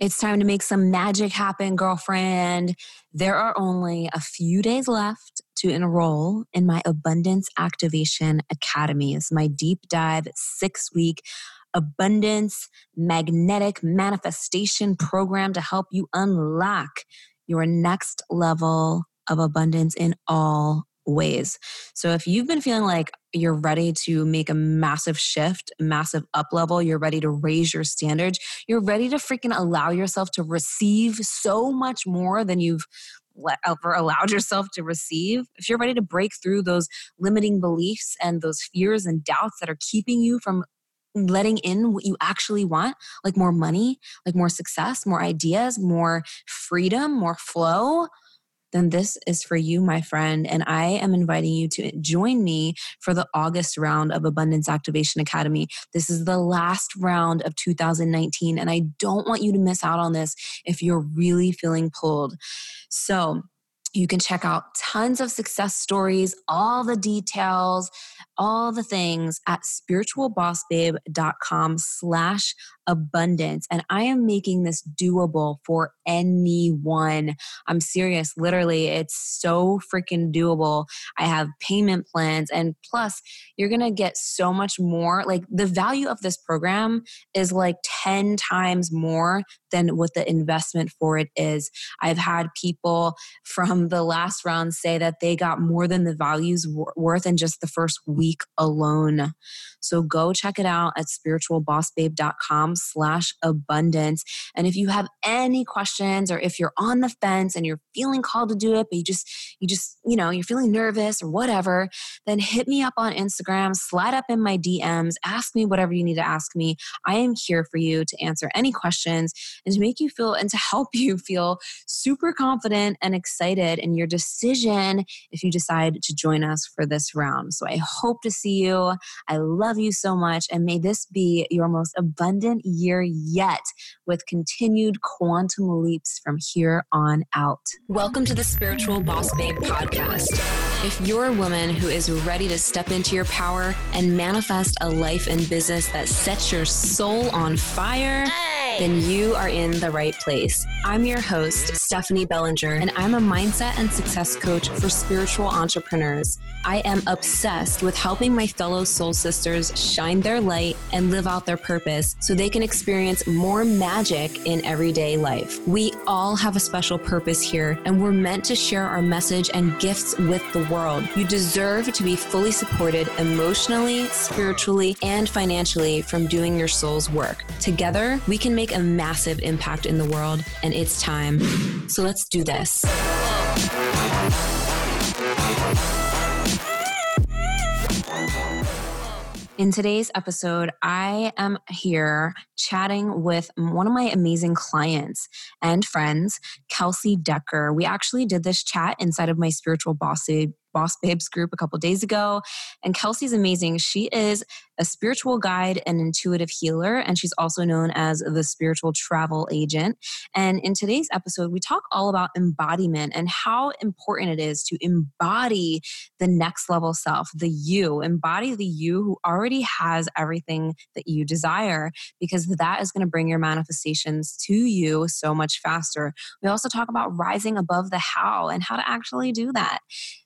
It's time to make some magic happen, girlfriend. There are only a few days left to enroll in my Abundance Activation Academy. It's my deep dive six week abundance magnetic manifestation program to help you unlock your next level of abundance in all ways. So if you've been feeling like you're ready to make a massive shift, massive up level, you're ready to raise your standards, you're ready to freaking allow yourself to receive so much more than you've ever allowed yourself to receive, if you're ready to break through those limiting beliefs and those fears and doubts that are keeping you from letting in what you actually want, like more money, like more success, more ideas, more freedom, more flow, then this is for you, my friend. And I am inviting you to join me for the August round of Abundance Activation Academy. This is the last round of 2019. And I don't want you to miss out on this if you're really feeling pulled. So, you can check out tons of success stories, all the details, all the things at spiritualbossbabe.com slash abundance. And I am making this doable for anyone. I'm serious. Literally, it's so freaking doable. I have payment plans. And plus, you're going to get so much more. Like the value of this program is like 10 times more than what the investment for it is. I've had people from the last round say that they got more than the values worth in just the first week alone. So go check it out at spiritualbossbabe.com slash abundance. And if you have any questions or if you're on the fence and you're feeling called to do it, but you just, you just, you know, you're feeling nervous or whatever, then hit me up on Instagram, slide up in my DMs, ask me whatever you need to ask me. I am here for you to answer any questions and to make you feel and to help you feel super confident and excited in your decision if you decide to join us for this round. So I hope to see you. I love you so much and may this be your most abundant year yet with continued quantum leaps from here on out. Welcome to the Spiritual Boss Babe podcast. If you're a woman who is ready to step into your power and manifest a life and business that sets your soul on fire, then you are in the right place. I'm your host, Stephanie Bellinger, and I'm a mindset and success coach for spiritual entrepreneurs. I am obsessed with helping my fellow soul sisters shine their light and live out their purpose so they can experience more magic in everyday life. We all have a special purpose here, and we're meant to share our message and gifts with the world. You deserve to be fully supported emotionally, spiritually, and financially from doing your soul's work. Together, we can make a massive impact in the world, and it's time. So let's do this. In today's episode, I am here chatting with one of my amazing clients and friends, Kelsey Decker. We actually did this chat inside of my spiritual boss eh, Boss Babes group a couple days ago. And Kelsey's amazing. She is a spiritual guide and intuitive healer, and she's also known as the spiritual travel agent. And in today's episode, we talk all about embodiment and how important it is to embody the next level self, the you, embody the you who already has everything that you desire, because that is going to bring your manifestations to you so much faster. We also talk about rising above the how and how to actually do that.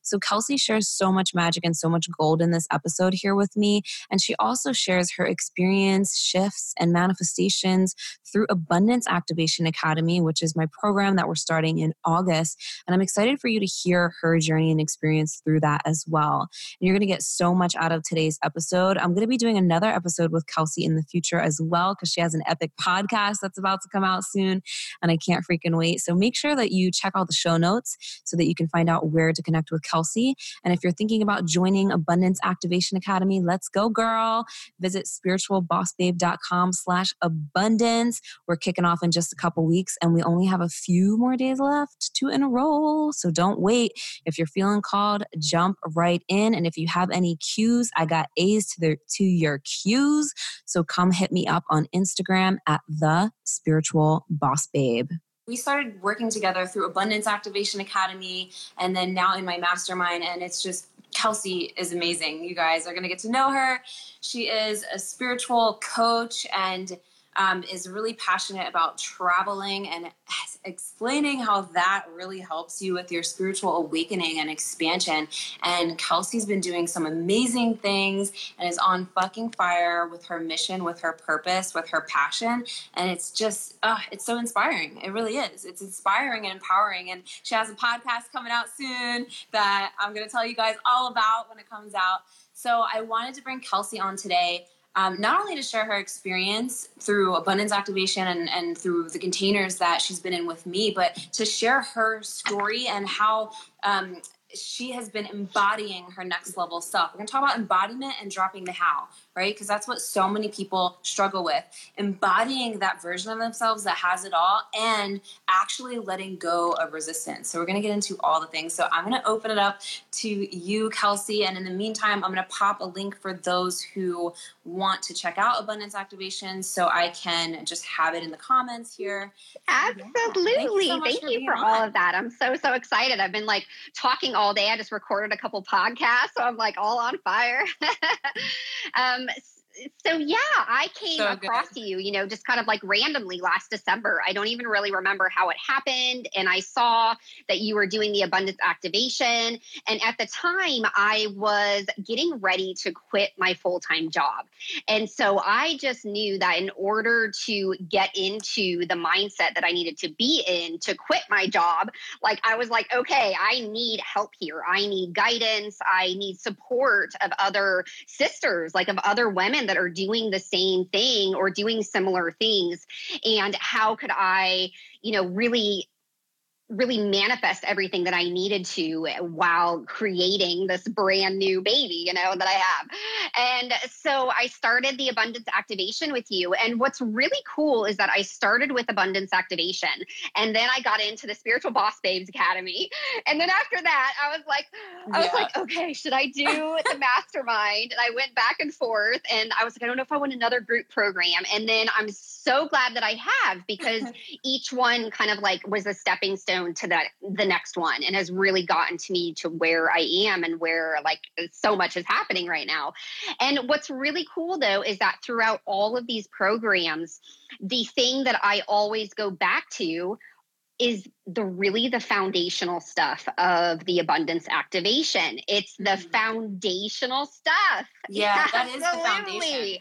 So, Kelsey shares so much magic and so much gold in this episode here with me. And she also shares her experience, shifts, and manifestations through Abundance Activation Academy, which is my program that we're starting in August. And I'm excited for you to hear her journey and experience through that as well. And you're going to get so much out of today's episode. I'm going to be doing another episode with Kelsey in the future as well because she has an epic podcast that's about to come out soon. And I can't freaking wait. So make sure that you check out the show notes so that you can find out where to connect with Kelsey. And if you're thinking about joining Abundance Activation Academy, let's go, girl. Visit spiritualbossbabe.com slash abundance. We're kicking off in just a couple weeks and we only have a few more days left to enroll. So don't wait. If you're feeling called, jump right in. And if you have any cues, I got A's to to your cues. So come hit me up on Instagram at the spiritual boss babe we started working together through Abundance Activation Academy and then now in my mastermind. And it's just, Kelsey is amazing. You guys are going to get to know her. She is a spiritual coach and um, is really passionate about traveling and explaining how that really helps you with your spiritual awakening and expansion. And Kelsey's been doing some amazing things and is on fucking fire with her mission, with her purpose, with her passion. And it's just, uh, it's so inspiring. It really is. It's inspiring and empowering. And she has a podcast coming out soon that I'm going to tell you guys all about when it comes out. So I wanted to bring Kelsey on today um, not only to share her experience through abundance activation and, and through the containers that she's been in with me, but to share her story and how um, she has been embodying her next level self. We're going to talk about embodiment and dropping the how, right? Because that's what so many people struggle with. Embodying that version of themselves that has it all and actually letting go of resistance. So, we're going to get into all the things. So, I'm going to open it up to you, Kelsey. And in the meantime, I'm going to pop a link for those who want to check out abundance activation so I can just have it in the comments here. Absolutely. Yeah. Thank you, so Thank you for, all of that. I'm so, so excited. I've been like talking all day. I just recorded a couple podcasts, so I'm like all on fire. um, um, so yeah, I came so across you, you know, just kind of like randomly last December. I don't even really remember how it happened. And I saw that you were doing the abundance activation. And at the time, I was getting ready to quit my full time job. And so I just knew that in order to get into the mindset that I needed to be in to quit my job, like I was like, okay, I need help here. I need guidance. I need support of other sisters, like of other women that are doing the same thing or doing similar things. And how could i you know really really manifest everything that I needed to while creating this brand new baby, you know, that I have. And so I started the abundance activation with you. And what's really cool is that I started with abundance activation and then I got into the spiritual boss babes academy. And then after that, I was like, I was like, okay, should I do the mastermind? And I went back and forth and I was like, I don't know if I want another group program. And then I'm so glad that I have because each one kind of like was a stepping stone to that the next one and has really gotten to me to where I am and where like so much is happening right now. And what's really cool though is that throughout all of these programs, the thing that I always go back to is the really the foundational stuff of the abundance activation. It's the mm-hmm. foundational stuff. Yeah, that is the foundation.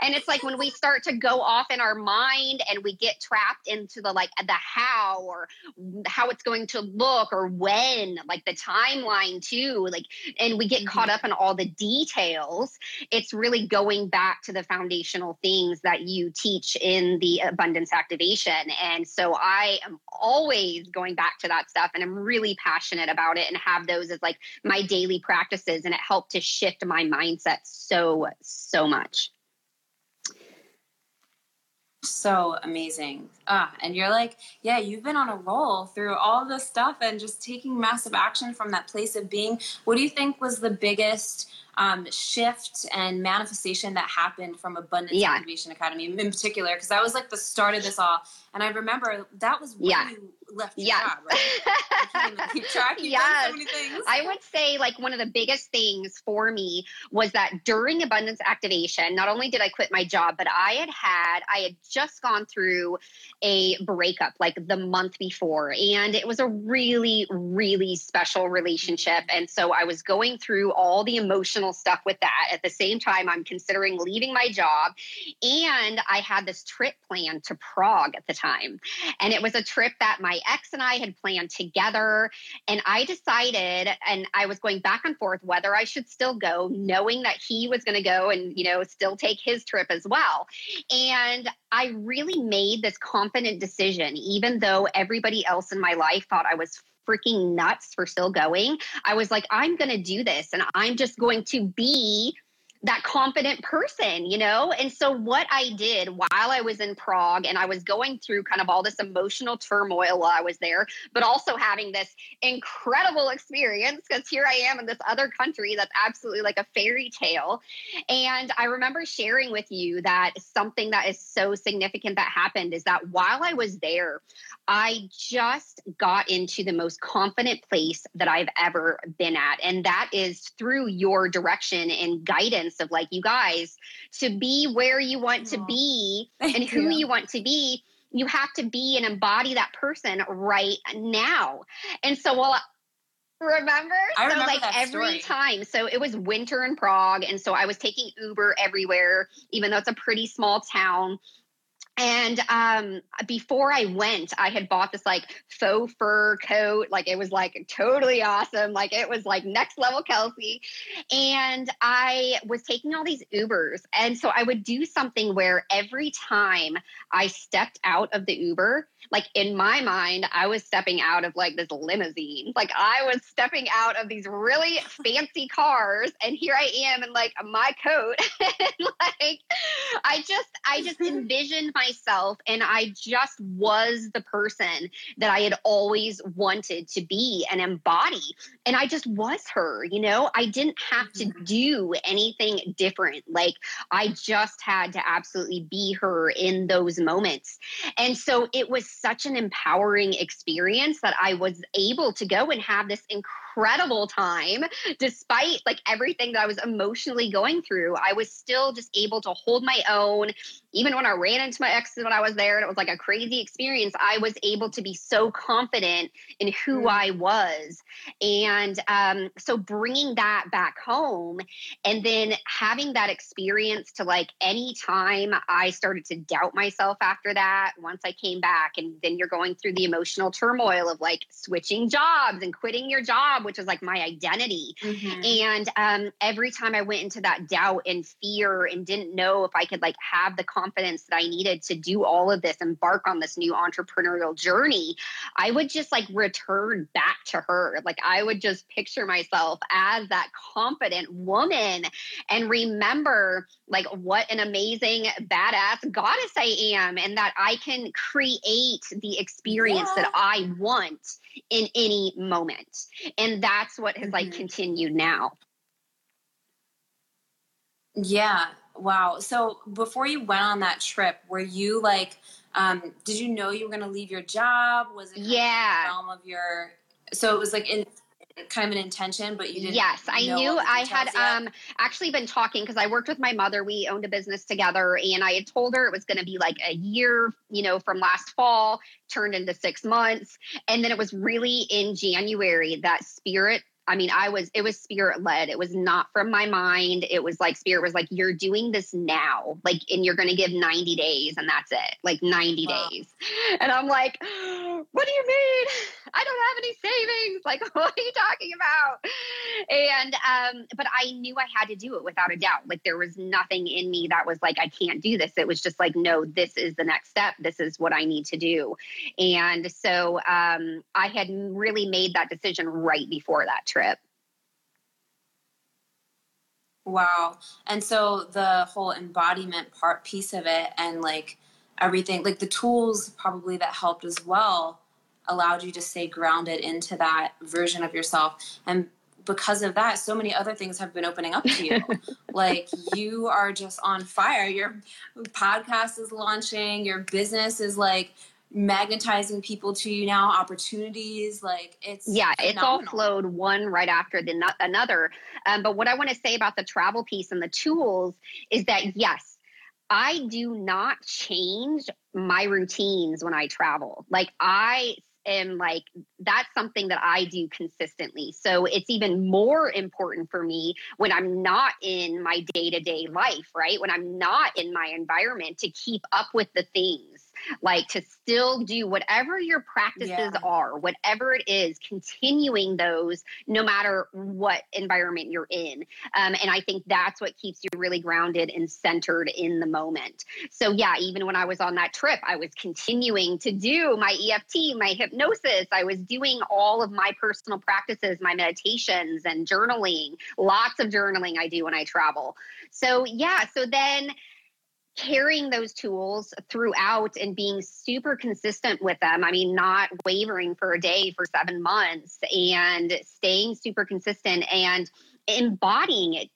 And it's like when we start to go off in our mind and we get trapped into the like the how or how it's going to look or when, like the timeline too, like and we get mm-hmm. caught up in all the details. It's really going back to the foundational things that you teach in the abundance activation. And so I am always going back to that stuff and I'm really passionate about it and have those as like my daily practices and it helped to shift my mindset so so much so amazing. Ah, and you're like, yeah, you've been on a roll through all this stuff and just taking massive action from that place of being. What do you think was the biggest um, shift and manifestation that happened from Abundance yeah. Activation Academy in particular? Because that was like the start of this all. And I remember that was when yeah. you left your yes. job, right? keep track. yes. So I would say like one of the biggest things for me was that during abundance activation, not only did I quit my job, but I had had I had just gone through a breakup like the month before, and it was a really really special relationship, and so I was going through all the emotional stuff with that. At the same time, I'm considering leaving my job, and I had this trip planned to Prague at the time, and it was a trip that my ex and I had planned together. And I decided, and I was going back and forth whether I should still go, knowing that he was going to go and, you know, still take his trip as well. And I really made this confident decision, even though everybody else in my life thought I was freaking nuts for still going. I was like, I'm going to do this and I'm just going to be that confident person, you know? And so, what I did while I was in Prague and I was going through kind of all this emotional turmoil while I was there, but also having this incredible experience because here I am in this other country that's absolutely like a fairy tale. And I remember sharing with you that something that is so significant that happened is that while I was there, I just got into the most confident place that I've ever been at. And that is through your direction and guidance of like, you guys, to be where you want to be and who you. you want to be, you have to be and embody that person right now. And so while Remember? I remember so like every story. time. So it was winter in Prague. And so I was taking Uber everywhere, even though it's a pretty small town. And um, before I went, I had bought this like faux fur coat. Like it was like totally awesome. Like it was like next level Kelsey. And I was taking all these Ubers. And so I would do something where every time I stepped out of the Uber, like in my mind, I was stepping out of like this limousine. Like I was stepping out of these really fancy cars. And here I am in like my coat. and like I just, I just envisioned myself and I just was the person that I had always wanted to be and embody. And I just was her, you know, I didn't have to mm-hmm. do anything different. Like I just had to absolutely be her in those moments. And so it was such an empowering experience that I was able to go and have this incredible time despite like everything that I was emotionally going through. I was still just able to hold my own even when I ran into my exes when I was there and it was like a crazy experience, I was able to be so confident in who mm. I was. And um, so bringing that back home and then having that experience to like anytime I started to doubt myself after that, once I came back, and then you're going through the emotional turmoil of like switching jobs and quitting your job, which was like my identity. Mm-hmm. And um, every time I went into that doubt and fear and didn't know if I could like have the confidence that I needed to do all of this, embark on this new entrepreneurial journey, I would just like return back to her. Like I would just picture myself as that confident woman and remember like what an amazing badass goddess I am and that I can create the experience yeah. that I want in any moment. And that's what has mm-hmm. like continued now. Yeah, Wow. So before you went on that trip, were you like, um, did you know you were going to leave your job? Was it yeah. realm of your? So it was like in kind of an intention, but you didn't. Yes, I knew I had yet? um actually been talking because I worked with my mother. We owned a business together, and I had told her it was going to be like a year, you know, from last fall turned into six months, and then it was really in January that spirit I mean, I was, it was spirit led. It was not from my mind. It was like, spirit was like, you're doing this now. Like, and you're going to give 90 days and that's it. Like 90 wow. days. And I'm like, what do you mean? I don't have any savings. Like, what are you talking about? And, um, but I knew I had to do it without a doubt. Like, there was nothing in me that was like, I can't do this. It was just like, no, this is the next step. This is what I need to do. And so um, I had really made that decision right before that trip. Wow. And so the whole embodiment part piece of it and like everything, like the tools probably that helped as well allowed you to stay grounded into that version of yourself. And because of that, so many other things have been opening up to you. like you are just on fire. Your podcast is launching, your business is like magnetizing people to you now opportunities like it's yeah phenomenal. it's all flowed one right after the another um, but what i want to say about the travel piece and the tools is that yes i do not change my routines when i travel like i am like that's something that I do consistently. So it's even more important for me when I'm not in my day to day life, right? When I'm not in my environment to keep up with the things like to still do whatever your practices yeah. are, whatever it is, continuing those no matter what environment you're in. Um, and I think that's what keeps you really grounded and centered in the moment. So, yeah, even when I was on that trip, I was continuing to do my EFT, my hypnosis. I was doing all of my personal practices, my meditations and journaling. Lots of journaling I do when I travel. So, yeah, so then carrying those tools throughout and being super consistent with them. I mean, not wavering for a day for seven months and staying super consistent and embodying it.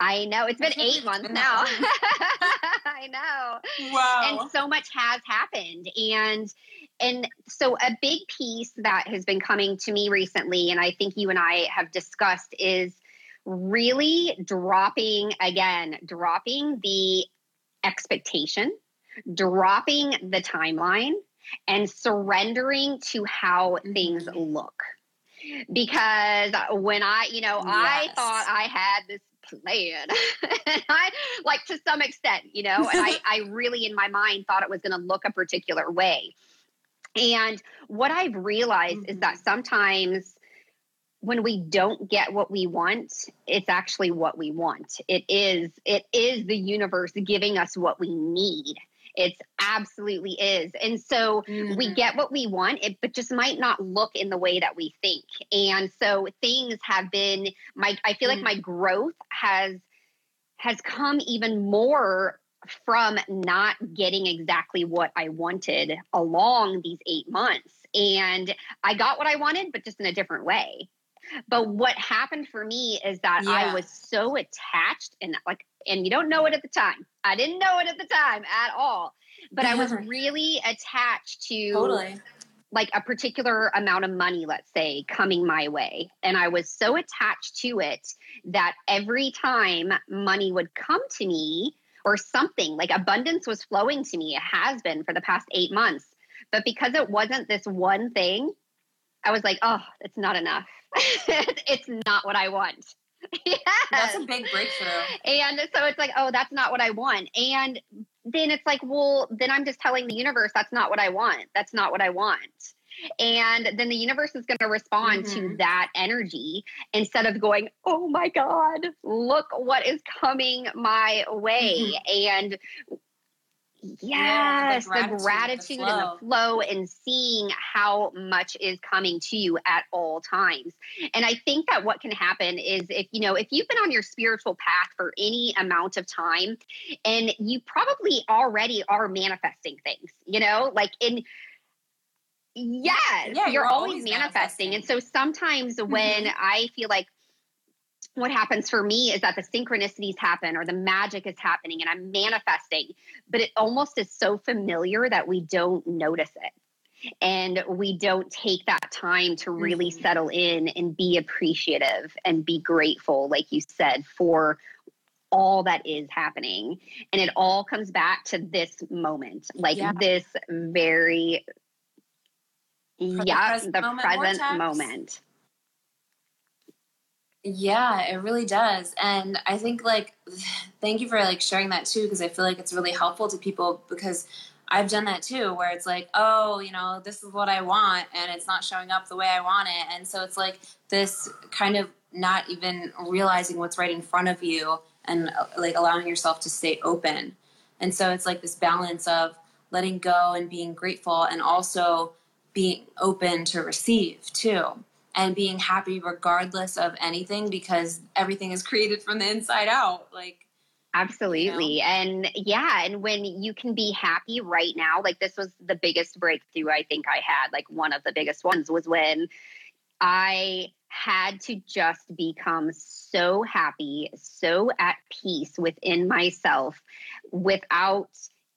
I know it's been eight months now. I know. Wow. And so much has happened. And and so a big piece that has been coming to me recently, and I think you and I have discussed is really dropping again, dropping the expectation, dropping the timeline, and surrendering to how things mm-hmm. look. Because when I, you know, yes. I thought I had this plan. and I like to some extent, you know, and I, I really in my mind thought it was going to look a particular way. And what I've realized mm-hmm. is that mm-hmm. sometimes when we don't get what we want it's actually what we want it is it is the universe giving us what we need it absolutely is and so mm-hmm. we get what we want it but just might not look in the way that we think and so things have been my i feel mm-hmm. like my growth has has come even more from not getting exactly what I wanted along these eight months. And I got what I wanted, but just in a different way. But what happened for me is that yeah. I was so attached and like, and you don't know it at the time. I didn't know it at the time at all, but I was really attached to totally like a particular amount of money, let's say, coming my way. And I was so attached to it that every time money would come to me or something like abundance was flowing to me, it has been for the past eight months. But because it wasn't this one thing, I was like, oh, it's not enough. it's not what I want. yes. That's a big breakthrough. And so it's like, oh, that's not what I want. And then it's like, well, then I'm just telling the universe that's not what I want. That's not what I want. And then the universe is going to respond mm-hmm. to that energy instead of going, oh my God, look what is coming my way. Mm-hmm. And Yes, yeah, the gratitude, the gratitude the and the flow and seeing how much is coming to you at all times. And I think that what can happen is if you know, if you've been on your spiritual path for any amount of time and you probably already are manifesting things, you know, like in yes, yeah, you're, you're always, always manifesting. manifesting. And so sometimes when mm-hmm. I feel like what happens for me is that the synchronicities happen or the magic is happening and I'm manifesting, but it almost is so familiar that we don't notice it. And we don't take that time to really mm-hmm. settle in and be appreciative and be grateful, like you said, for all that is happening. And it all comes back to this moment, like yeah. this very, for yeah, the present, the moment, present moment. Yeah, it really does. And I think like thank you for like sharing that too because I feel like it's really helpful to people because I've done that too where it's like, "Oh, you know, this is what I want and it's not showing up the way I want it." And so it's like this kind of not even realizing what's right in front of you and uh, like allowing yourself to stay open. And so it's like this balance of letting go and being grateful and also being open to receive too and being happy regardless of anything because everything is created from the inside out like absolutely you know? and yeah and when you can be happy right now like this was the biggest breakthrough i think i had like one of the biggest ones was when i had to just become so happy so at peace within myself without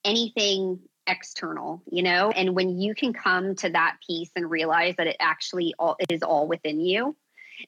anything external, you know? And when you can come to that peace and realize that it actually all it is all within you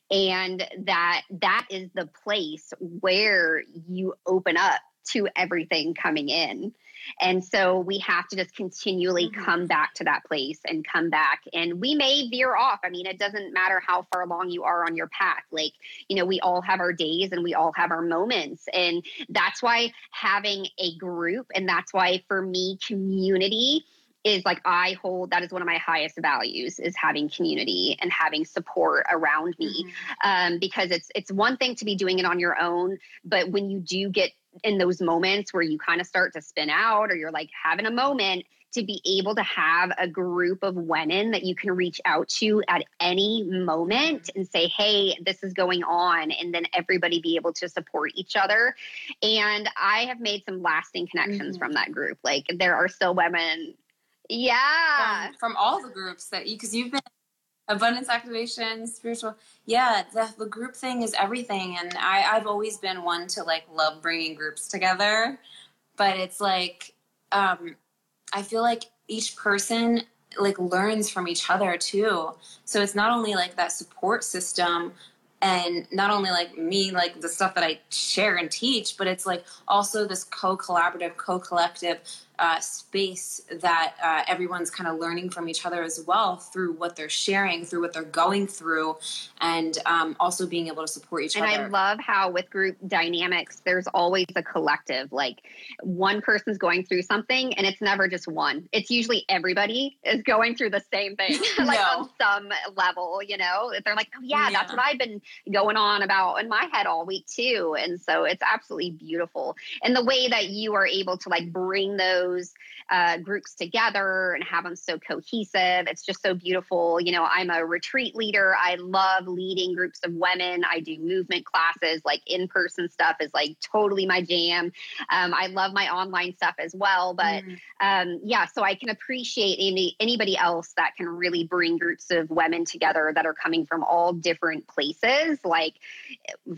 and that that is the place where you open up to everything coming in and so we have to just continually mm-hmm. come back to that place and come back. And we may veer off. I mean, it doesn't matter how far along you are on your path. Like, you know, we all have our days and we all have our moments. And that's why having a group, and that's why for me, community is like I hold that is one of my highest values is having community and having support around me mm-hmm. um, because it's it's one thing to be doing it on your own but when you do get in those moments where you kind of start to spin out or you're like having a moment to be able to have a group of women that you can reach out to at any moment and say, hey, this is going on, and then everybody be able to support each other. And I have made some lasting connections mm-hmm. from that group. Like there are still women. Yeah. From, from all the groups that you, because you've been abundance activation spiritual. Yeah the, the group thing is everything. And I, i've always been one to like love bringing groups together. But it's like um i feel like each person like learns from each other too. So it's not only like that support system and not only like me like the stuff that i share and teach but it's like also this co-collaborative co-collective uh, space that uh, everyone's kind of learning from each other as well through what they're sharing, through what they're going through, and um, also being able to support each and other. And I love how with group dynamics, there's always a collective. Like one person's going through something, and it's never just one. It's usually everybody is going through the same thing, like no. on some level. You know, they're like, "Oh yeah, yeah, that's what I've been going on about in my head all week too." And so it's absolutely beautiful, and the way that you are able to like bring those those uh, groups together and have them so cohesive. It's just so beautiful. You know, I'm a retreat leader. I love leading groups of women. I do movement classes, like in person stuff is like totally my jam. Um, I love my online stuff as well. But mm. um, yeah, so I can appreciate any, anybody else that can really bring groups of women together that are coming from all different places, like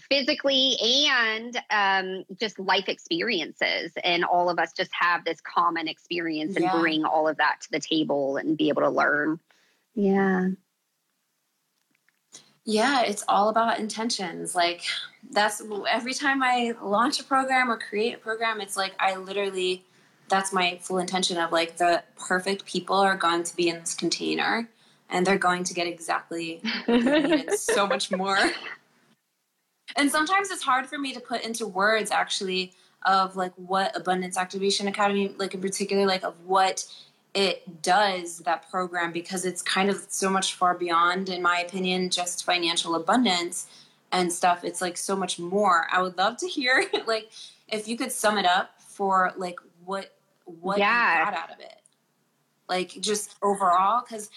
physically and um, just life experiences. And all of us just have this common experience and yeah. bring all of that to the table and be able to learn. Yeah. Yeah, it's all about intentions. Like that's every time I launch a program or create a program, it's like I literally that's my full intention of like the perfect people are going to be in this container and they're going to get exactly so much more. And sometimes it's hard for me to put into words actually of like what Abundance Activation Academy, like in particular, like of what it does that program because it's kind of so much far beyond, in my opinion, just financial abundance and stuff. It's like so much more. I would love to hear like if you could sum it up for like what what yeah. you got out of it, like just overall, because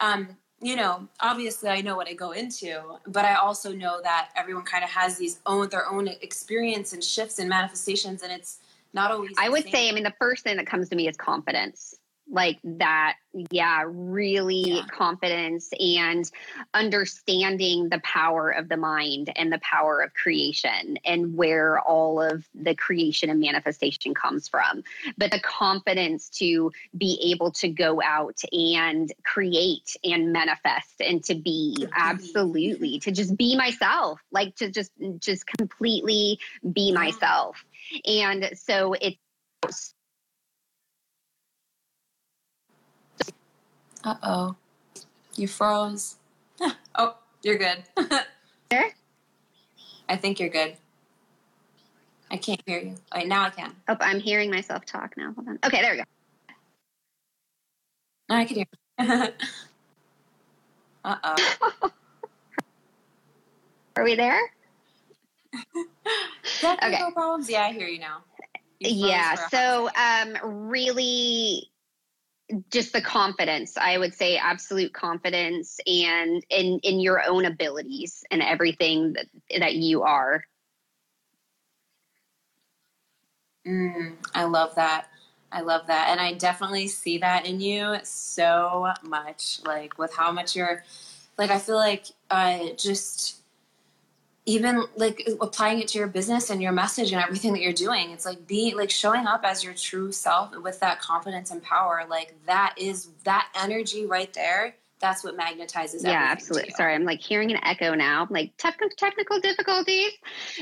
um, you know, obviously I know what I go into, but I also know that everyone kind of has these own their own experience and shifts and manifestations, and it's not always. I would say, I mean, the first thing that comes to me is confidence like that yeah really yeah. confidence and understanding the power of the mind and the power of creation and where all of the creation and manifestation comes from. But the confidence to be able to go out and create and manifest and to be absolutely to just be myself like to just just completely be myself. And so it's Uh oh. You froze. oh, you're good. there? I think you're good. I can't hear you. All right, now I can. Oh, I'm hearing myself talk now. Hold on. Okay, there we go. I can hear. uh oh. Are we there? Technical okay. problems. Yeah, I hear you now. You yeah. So, um, really just the confidence. I would say absolute confidence and in in your own abilities and everything that that you are. Mm, i love that. I love that. And i definitely see that in you so much like with how much you're like i feel like uh just even like applying it to your business and your message and everything that you're doing it's like being like showing up as your true self with that confidence and power like that is that energy right there that's what magnetizes yeah absolutely. sorry i'm like hearing an echo now. Like technical technical difficulties.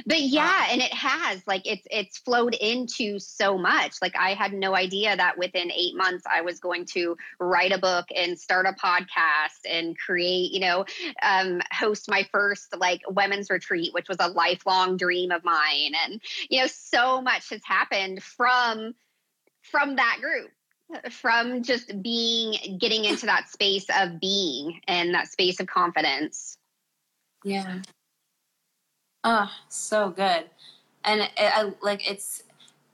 But yeah and it has like it's it's flowed into so much. Like i had no idea that within eight months i was going to write a book and start a podcast and create you know um, host my first like women's retreat which was a lifelong dream of mine. And you know so much has happened from from that group from just being getting into that space of being and that space of confidence. Yeah. Oh so good. And it, I like it's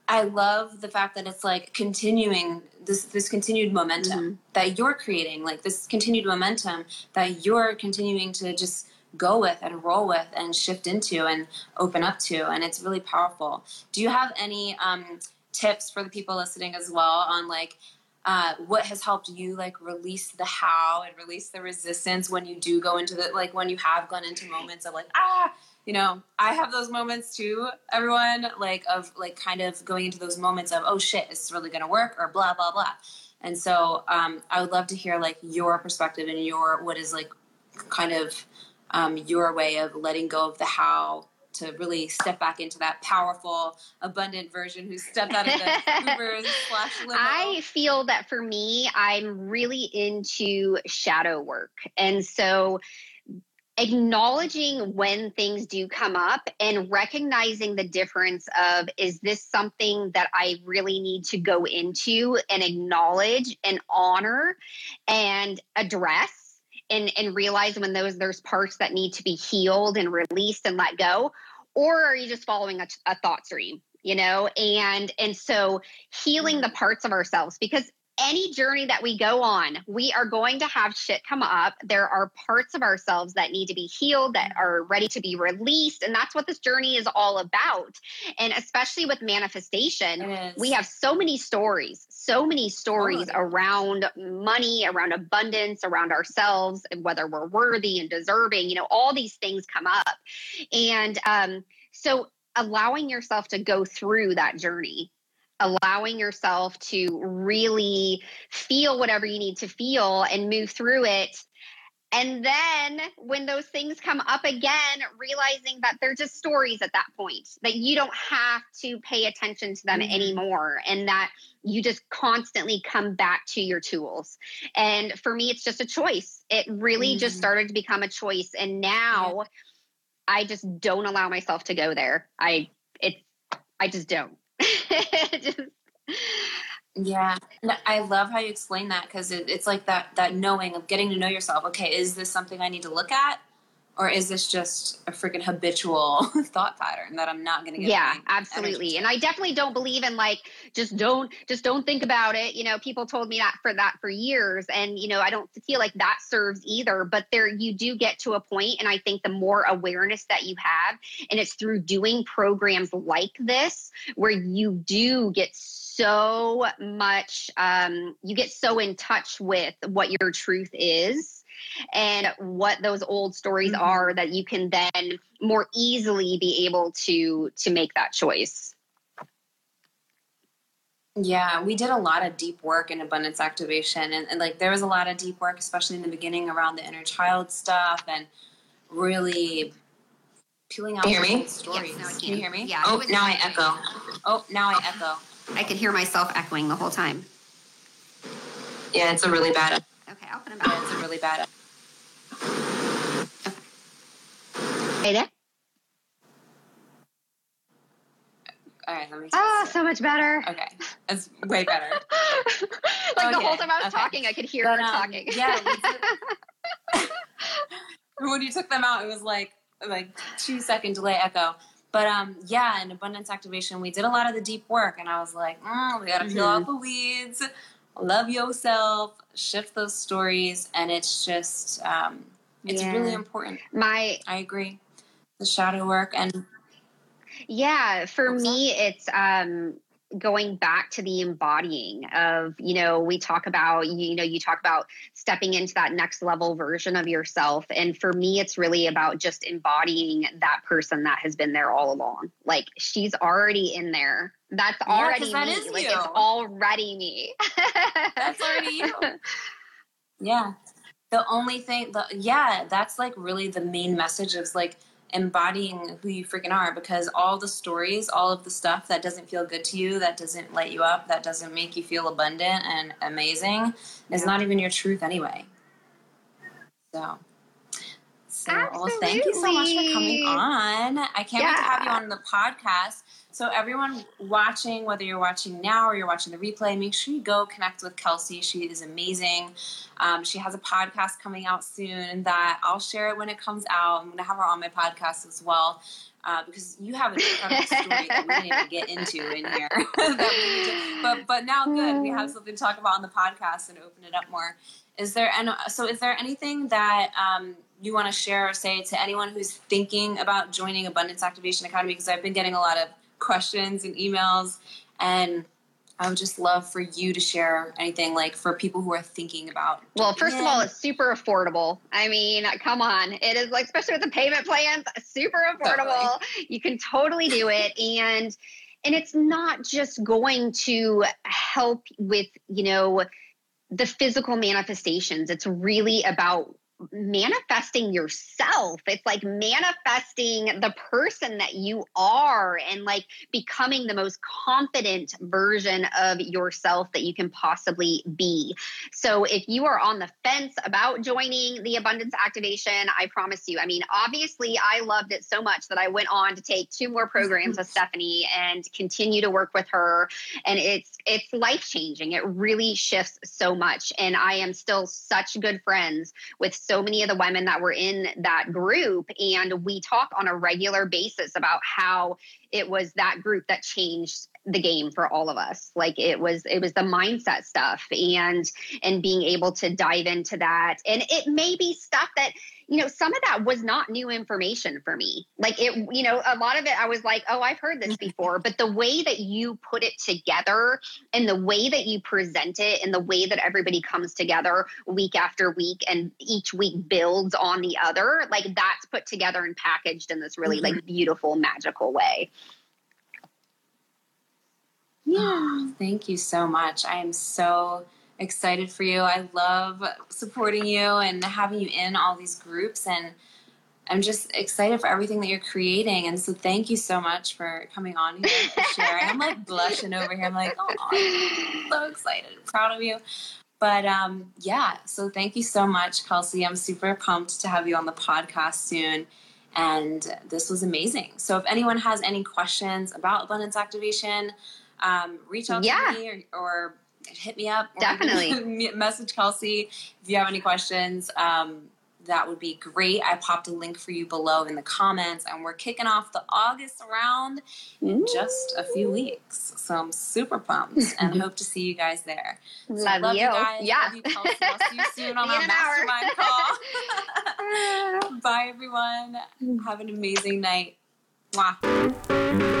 I love the fact that it's like continuing this this continued momentum mm-hmm. that you're creating like this continued momentum that you're continuing to just go with and roll with and shift into and open up to and it's really powerful. Do you have any um tips for the people listening as well on like uh, what has helped you like release the how and release the resistance when you do go into the like when you have gone into moments of like ah! You know i have those moments too everyone like of like kind of going into those moments of oh shit is this really gonna work? or blah blah blah. And so um, i would love to hear like your perspective and your what is like kind of um, your way of letting go of the how to really step back into that powerful, abundant version who stepped out of the Uber slash limo? I feel that for me, I'm really into shadow work. And so acknowledging when things do come up and recognizing the difference of is this something that I really need to go into and acknowledge and honor and address and and realize when those there's parts that need to be healed and released and let go or are you just following a, a thought stream you know? And and so healing mm-hmm. the parts of ourselves because any journey that we go on, we are going to have shit come up. There are parts of ourselves that need to be healed, that are ready to be released. And that's what this journey is all about. And especially with manifestation, we have so many stories, so many stories totally. around money, around abundance, around ourselves, and whether we're worthy and deserving, you know, all these things come up. And um, so allowing yourself to go through that journey allowing yourself to really feel whatever you need to feel and move through it. And then when those things come up again, realizing that they're just stories at that point, that you don't have to pay attention to them mm-hmm. anymore, and that you just constantly come back to your tools. And for me, it's just a choice. It really mm-hmm. just started to become a choice. And now. I just don't allow myself to go there. I, it, I just don't. just, yeah, I love how you explain that because it, it's like that that knowing of getting to know yourself. Okay, is this something I need to look at? Or is this just a freaking habitual thought pattern that I'm not going to get? Yeah, absolutely. And I definitely don't believe in like just don't just don't think about it. You know, people told me that for that for years, and you know, I don't feel like that serves either. But there, you do get to a point, and I think the more awareness that you have, and it's through doing programs like this where you do get so much, um, you get so in touch with what your truth is and what those old stories mm-hmm. are that you can then more easily be able to to make that choice yeah, we did a lot of deep work in abundance activation. And, and, like there was a lot of deep work, especially in the beginning around the inner child stuff and really peeling out hear me? stories. Yes, can. can. you hear me? Yeah. Oh, now I echo. Oh, now I echo. I can hear myself echoing the whole time. Yeah, it's a really bad. Okay, I'll put them back. it's a really bad. Hey there. All right, let me. Oh, so much better. Okay, it's way better. like okay. the whole time I was okay. talking, I could hear but, her um, talking. yeah. when you took them out, it was like like two second delay echo. But um, yeah, in abundance activation, we did a lot of the deep work, and I was like, mm, we got to peel mm-hmm. out the weeds, love yourself, shift those stories, and it's just um, it's yeah. really important. My, I agree the shadow work and yeah for me it's um going back to the embodying of you know we talk about you know you talk about stepping into that next level version of yourself and for me it's really about just embodying that person that has been there all along like she's already in there that's yeah, already that me like you. it's already me that's already you yeah the only thing the yeah that's like really the main message is like embodying who you freaking are because all the stories, all of the stuff that doesn't feel good to you, that doesn't light you up, that doesn't make you feel abundant and amazing yeah. is not even your truth anyway. So, so well, thank you so much for coming on. I can't yeah. wait to have you on the podcast. So, everyone watching, whether you're watching now or you're watching the replay, make sure you go connect with Kelsey. She is amazing. Um, she has a podcast coming out soon that I'll share it when it comes out. I'm going to have her on my podcast as well. Uh, because you have an incredible story that we didn't even get into in here. to, but but now good, we have something to talk about on the podcast and open it up more. Is there and so is there anything that um, you want to share or say to anyone who's thinking about joining Abundance Activation Academy? Because I've been getting a lot of questions and emails. And I would just love for you to share anything like for people who are thinking about. Well, first in. of all, it's super affordable. I mean, come on. It is like, especially with the payment plans, super affordable. Totally. You can totally do it. And, and it's not just going to help with, you know, the physical manifestations. It's really about manifesting yourself. It's like manifesting the person that you are and like becoming the most confident version of yourself that you can possibly be. So if you are on the fence about joining the abundance activation, I promise you, I mean, obviously I loved it so much that I went on to take two more programs with Stephanie and continue to work with her. And it's it's life changing. It really shifts so much. And I am still such good friends with so many of the women that were in that group. And we talk on a regular basis about how it was that group that changed the game for all of us like it was it was the mindset stuff and and being able to dive into that and it may be stuff that you know, some of that was not new information for me. Like it, you know, a lot of it I was like, oh, I've heard this before. But the way that you put it together and the way that you present it and the way that everybody comes together week after week and each week builds on the other, like that's put together and packaged in this really mm-hmm. like beautiful, magical way. Yeah. Oh, thank you so much. I am so excited for you. I love supporting you and having you in all these groups and I'm just excited for everything that you're creating. And so thank you so much for coming on here and sharing. I'm like blushing over here. I'm like, oh, so excited, proud of you. But um, yeah, so thank you so much, Kelsey. I'm super pumped to have you on the podcast soon. And this was amazing. So if anyone has any questions about abundance activation, um, reach out yeah. to me or, or hit me up. Definitely. message Kelsey if you have any questions. Um, that would be great. I popped a link for you below in the comments, and we're kicking off the August round in just a few weeks. So I'm super pumped and hope to see you guys there. So love, love, you. guys. Yeah. Love you, Kelsey. I'll see you soon on our mastermind call. Bye, everyone. Have an amazing night. Mwah.